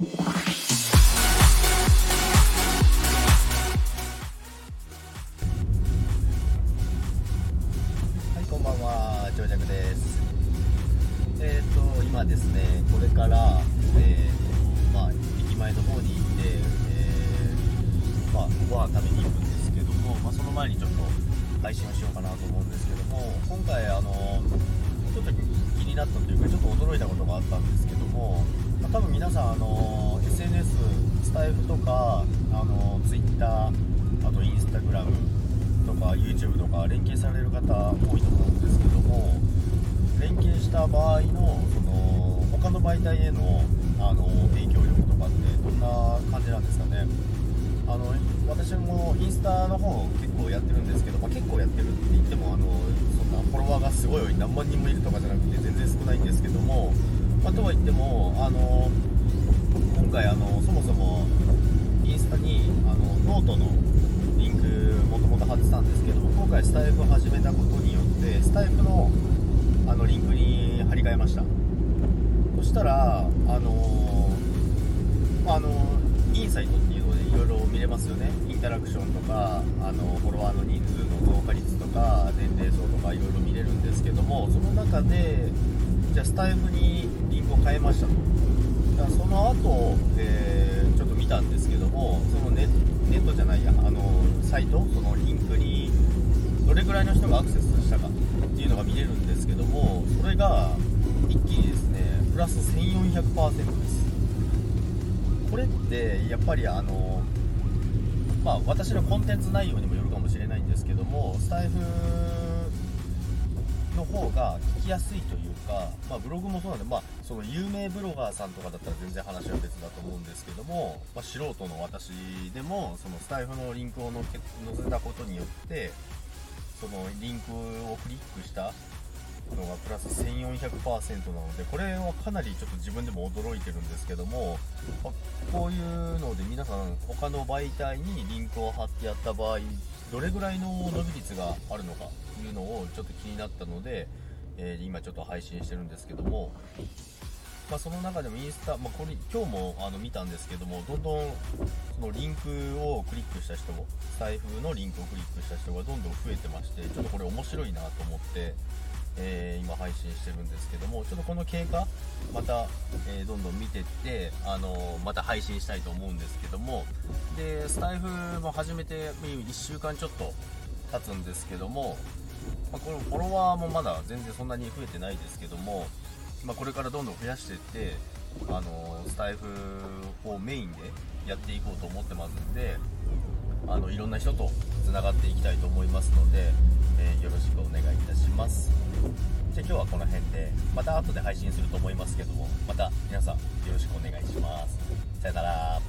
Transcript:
はい、こんばんは、長尺です。えっ、と、今ですね、これから、えーまあ、駅前の方に行って、えーまあ、ご飯食べに行くんですけども、まあ、その前にちょっと配信をしようかなと思うんですけども、今回、あの、ちょっと気になったというか、ちょっと驚いたことがあったんですけども、多分皆さん、あの、SNS、スタイフとか、あの、Twitter、あと Instagram、とか YouTube とか連携される方多いと思うんですけども連携した場合のその他の媒体へのあの影響力とかってどんな感じなんですかね？あの私もインスタの方結構やってるんですけど、まあ、結構やってるって言ってもあのそんなフォロワーがすごい何万人もいるとかじゃなくて全然少ないんですけども、あ、とは言ってもあの今回あのそもそもインスタにあのノートのリンクもともと貼ってたんですけども今回スタエフを始めたことによってスタエフのあのリンクに貼り替えました。そしたらあのまああのインサイトっていうのでいろいろ見れますよね。インタラクションとかあのフォロワーの人数の増加率とか年齢層とかいろいろ見れるんですけどもその中でじゃあスタイフにリンクを変えましたと。だからその後、えーちょっと見たんですけどもそのネネットじゃないやあのサイトそのリンクにどれぐらいの人がアクセスしたかっていうのが見れるんですけどもそれが一気にですねプラス1400%です。これってやっぱりあのまあ私のコンテンツ内容にもよるかもしれないんですけどもスタイフの方が聞きやすいというか、まあ、ブログもそうなんで、まあ、その有名ブロガーさんとかだったら全然話は別だと思うんですけども、まあ、素人の私でもそのスタイフのリンクを載せたことによってそのリンクをクリックしたのがプラス1400%なのでこれはかなりちょっと自分でも驚いてるんですけども、まあこういうので皆さん他の媒体にリンクを貼ってやった場合どれぐらいの伸び率があるのかというのをちょっと気になったので、えー今ちょっと配信してるんですけども、まあ、その中でもインスタ、まあ、これ今日もあの見たんですけどもどんどんそのリンクをクリックした人も財布のリンクをクリックした人がどんどん増えてましてちょっとこれ面白いなと思って、えー今配信してるんですけどもちょっとこの経過また、えーどんどん見てって、あのーまた配信したいと思うんですけどもでスタイフも始めて1週間ちょっと経つんですけども、まあこのフォロワーもまだ全然そんなに増えてないですけども、まあ、これからどんどん増やしていって、あのスタイフをメインでやっていこうと思ってますんであのいろんな人とつながっていきたいと思いますので、えーよろしくお願いいたします。じゃあ今日はこの辺でまた後で配信すると思いますけどもまた皆さんよろしくお願いします。さよなら。